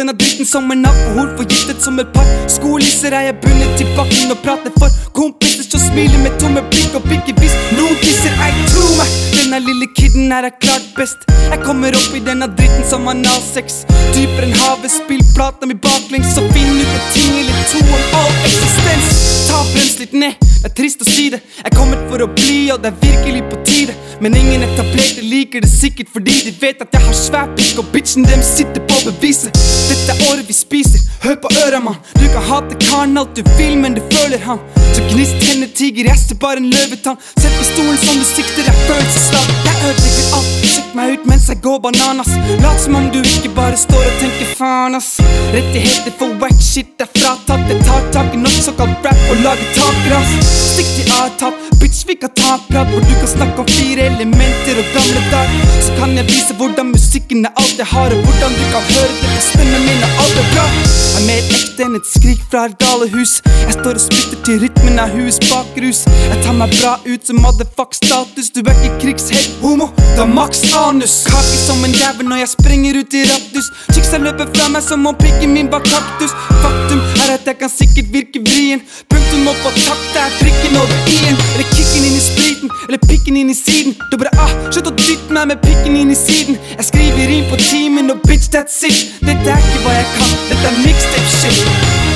denne dritten som en alkohol Forgiftet som et par. Skolisser er jeg bundet til bakken Og prater for kompiser som smiler med tomme blikk Og ikke hvis noen tisser. jeg tror meg Denne lille kidden er jeg klart best. Jeg kommer opp i denne dritten som analsex. Dypere enn havet, spill plata mi baklengs Så finn ut en ting eller to om all eksistens. Ta brems litt ned, det er trist å si det. Jeg kommer for å bli, og det er virkelig på tide. Men ingen etablerte liker det sikkert Fordi de vet at jeg har svær pikk Og bitchen dem sitter på beviset. Dette er året vi spiser, hør på øra mann. Du kan hate karen alt du vil, men du føler han. Så gnist henne tiger, jeg ser bare en løvetann. Sett pistolen som du sikter, jeg følelsesladd Jeg ødelegger alt, sjekk gå bananas. Lat som om du ikke bare står og tenker faen ass. Rettigheter for wack shit er fratatt. Jeg tar tak i norsk såkalt rap og lager takere. Stikk til A-tapp, bitch vi kan ta prat Hvor du kan snakke om fire elementer og gamle dag Så kan jeg vise hvordan musikken er alt jeg har Og hvordan du kan høre det på stemmen min og alt er bra. Jeg er mer ekte enn et skrik fra et galehus Jeg står og spytter til rytmen av huets bakrus Jeg tar meg bra ut som motherfuck status. Du er ikke krigshelt homo, har maks anus. Kake som en jævel når jeg springer ut i rattus. Chicksa løper fra meg som om pikken min var kaktus. Faktum er at jeg kan sikkert virke vrien. Punktum opp og takk, det er prikken over i-en. Eller kicken inn i spriten, eller pikken inn i siden. Du bare ah, slutt å dytte meg med pikken inn i siden. Jeg skriver inn på timen og bitch that's it. Dette er ikke hva jeg kan, dette er mixtape shit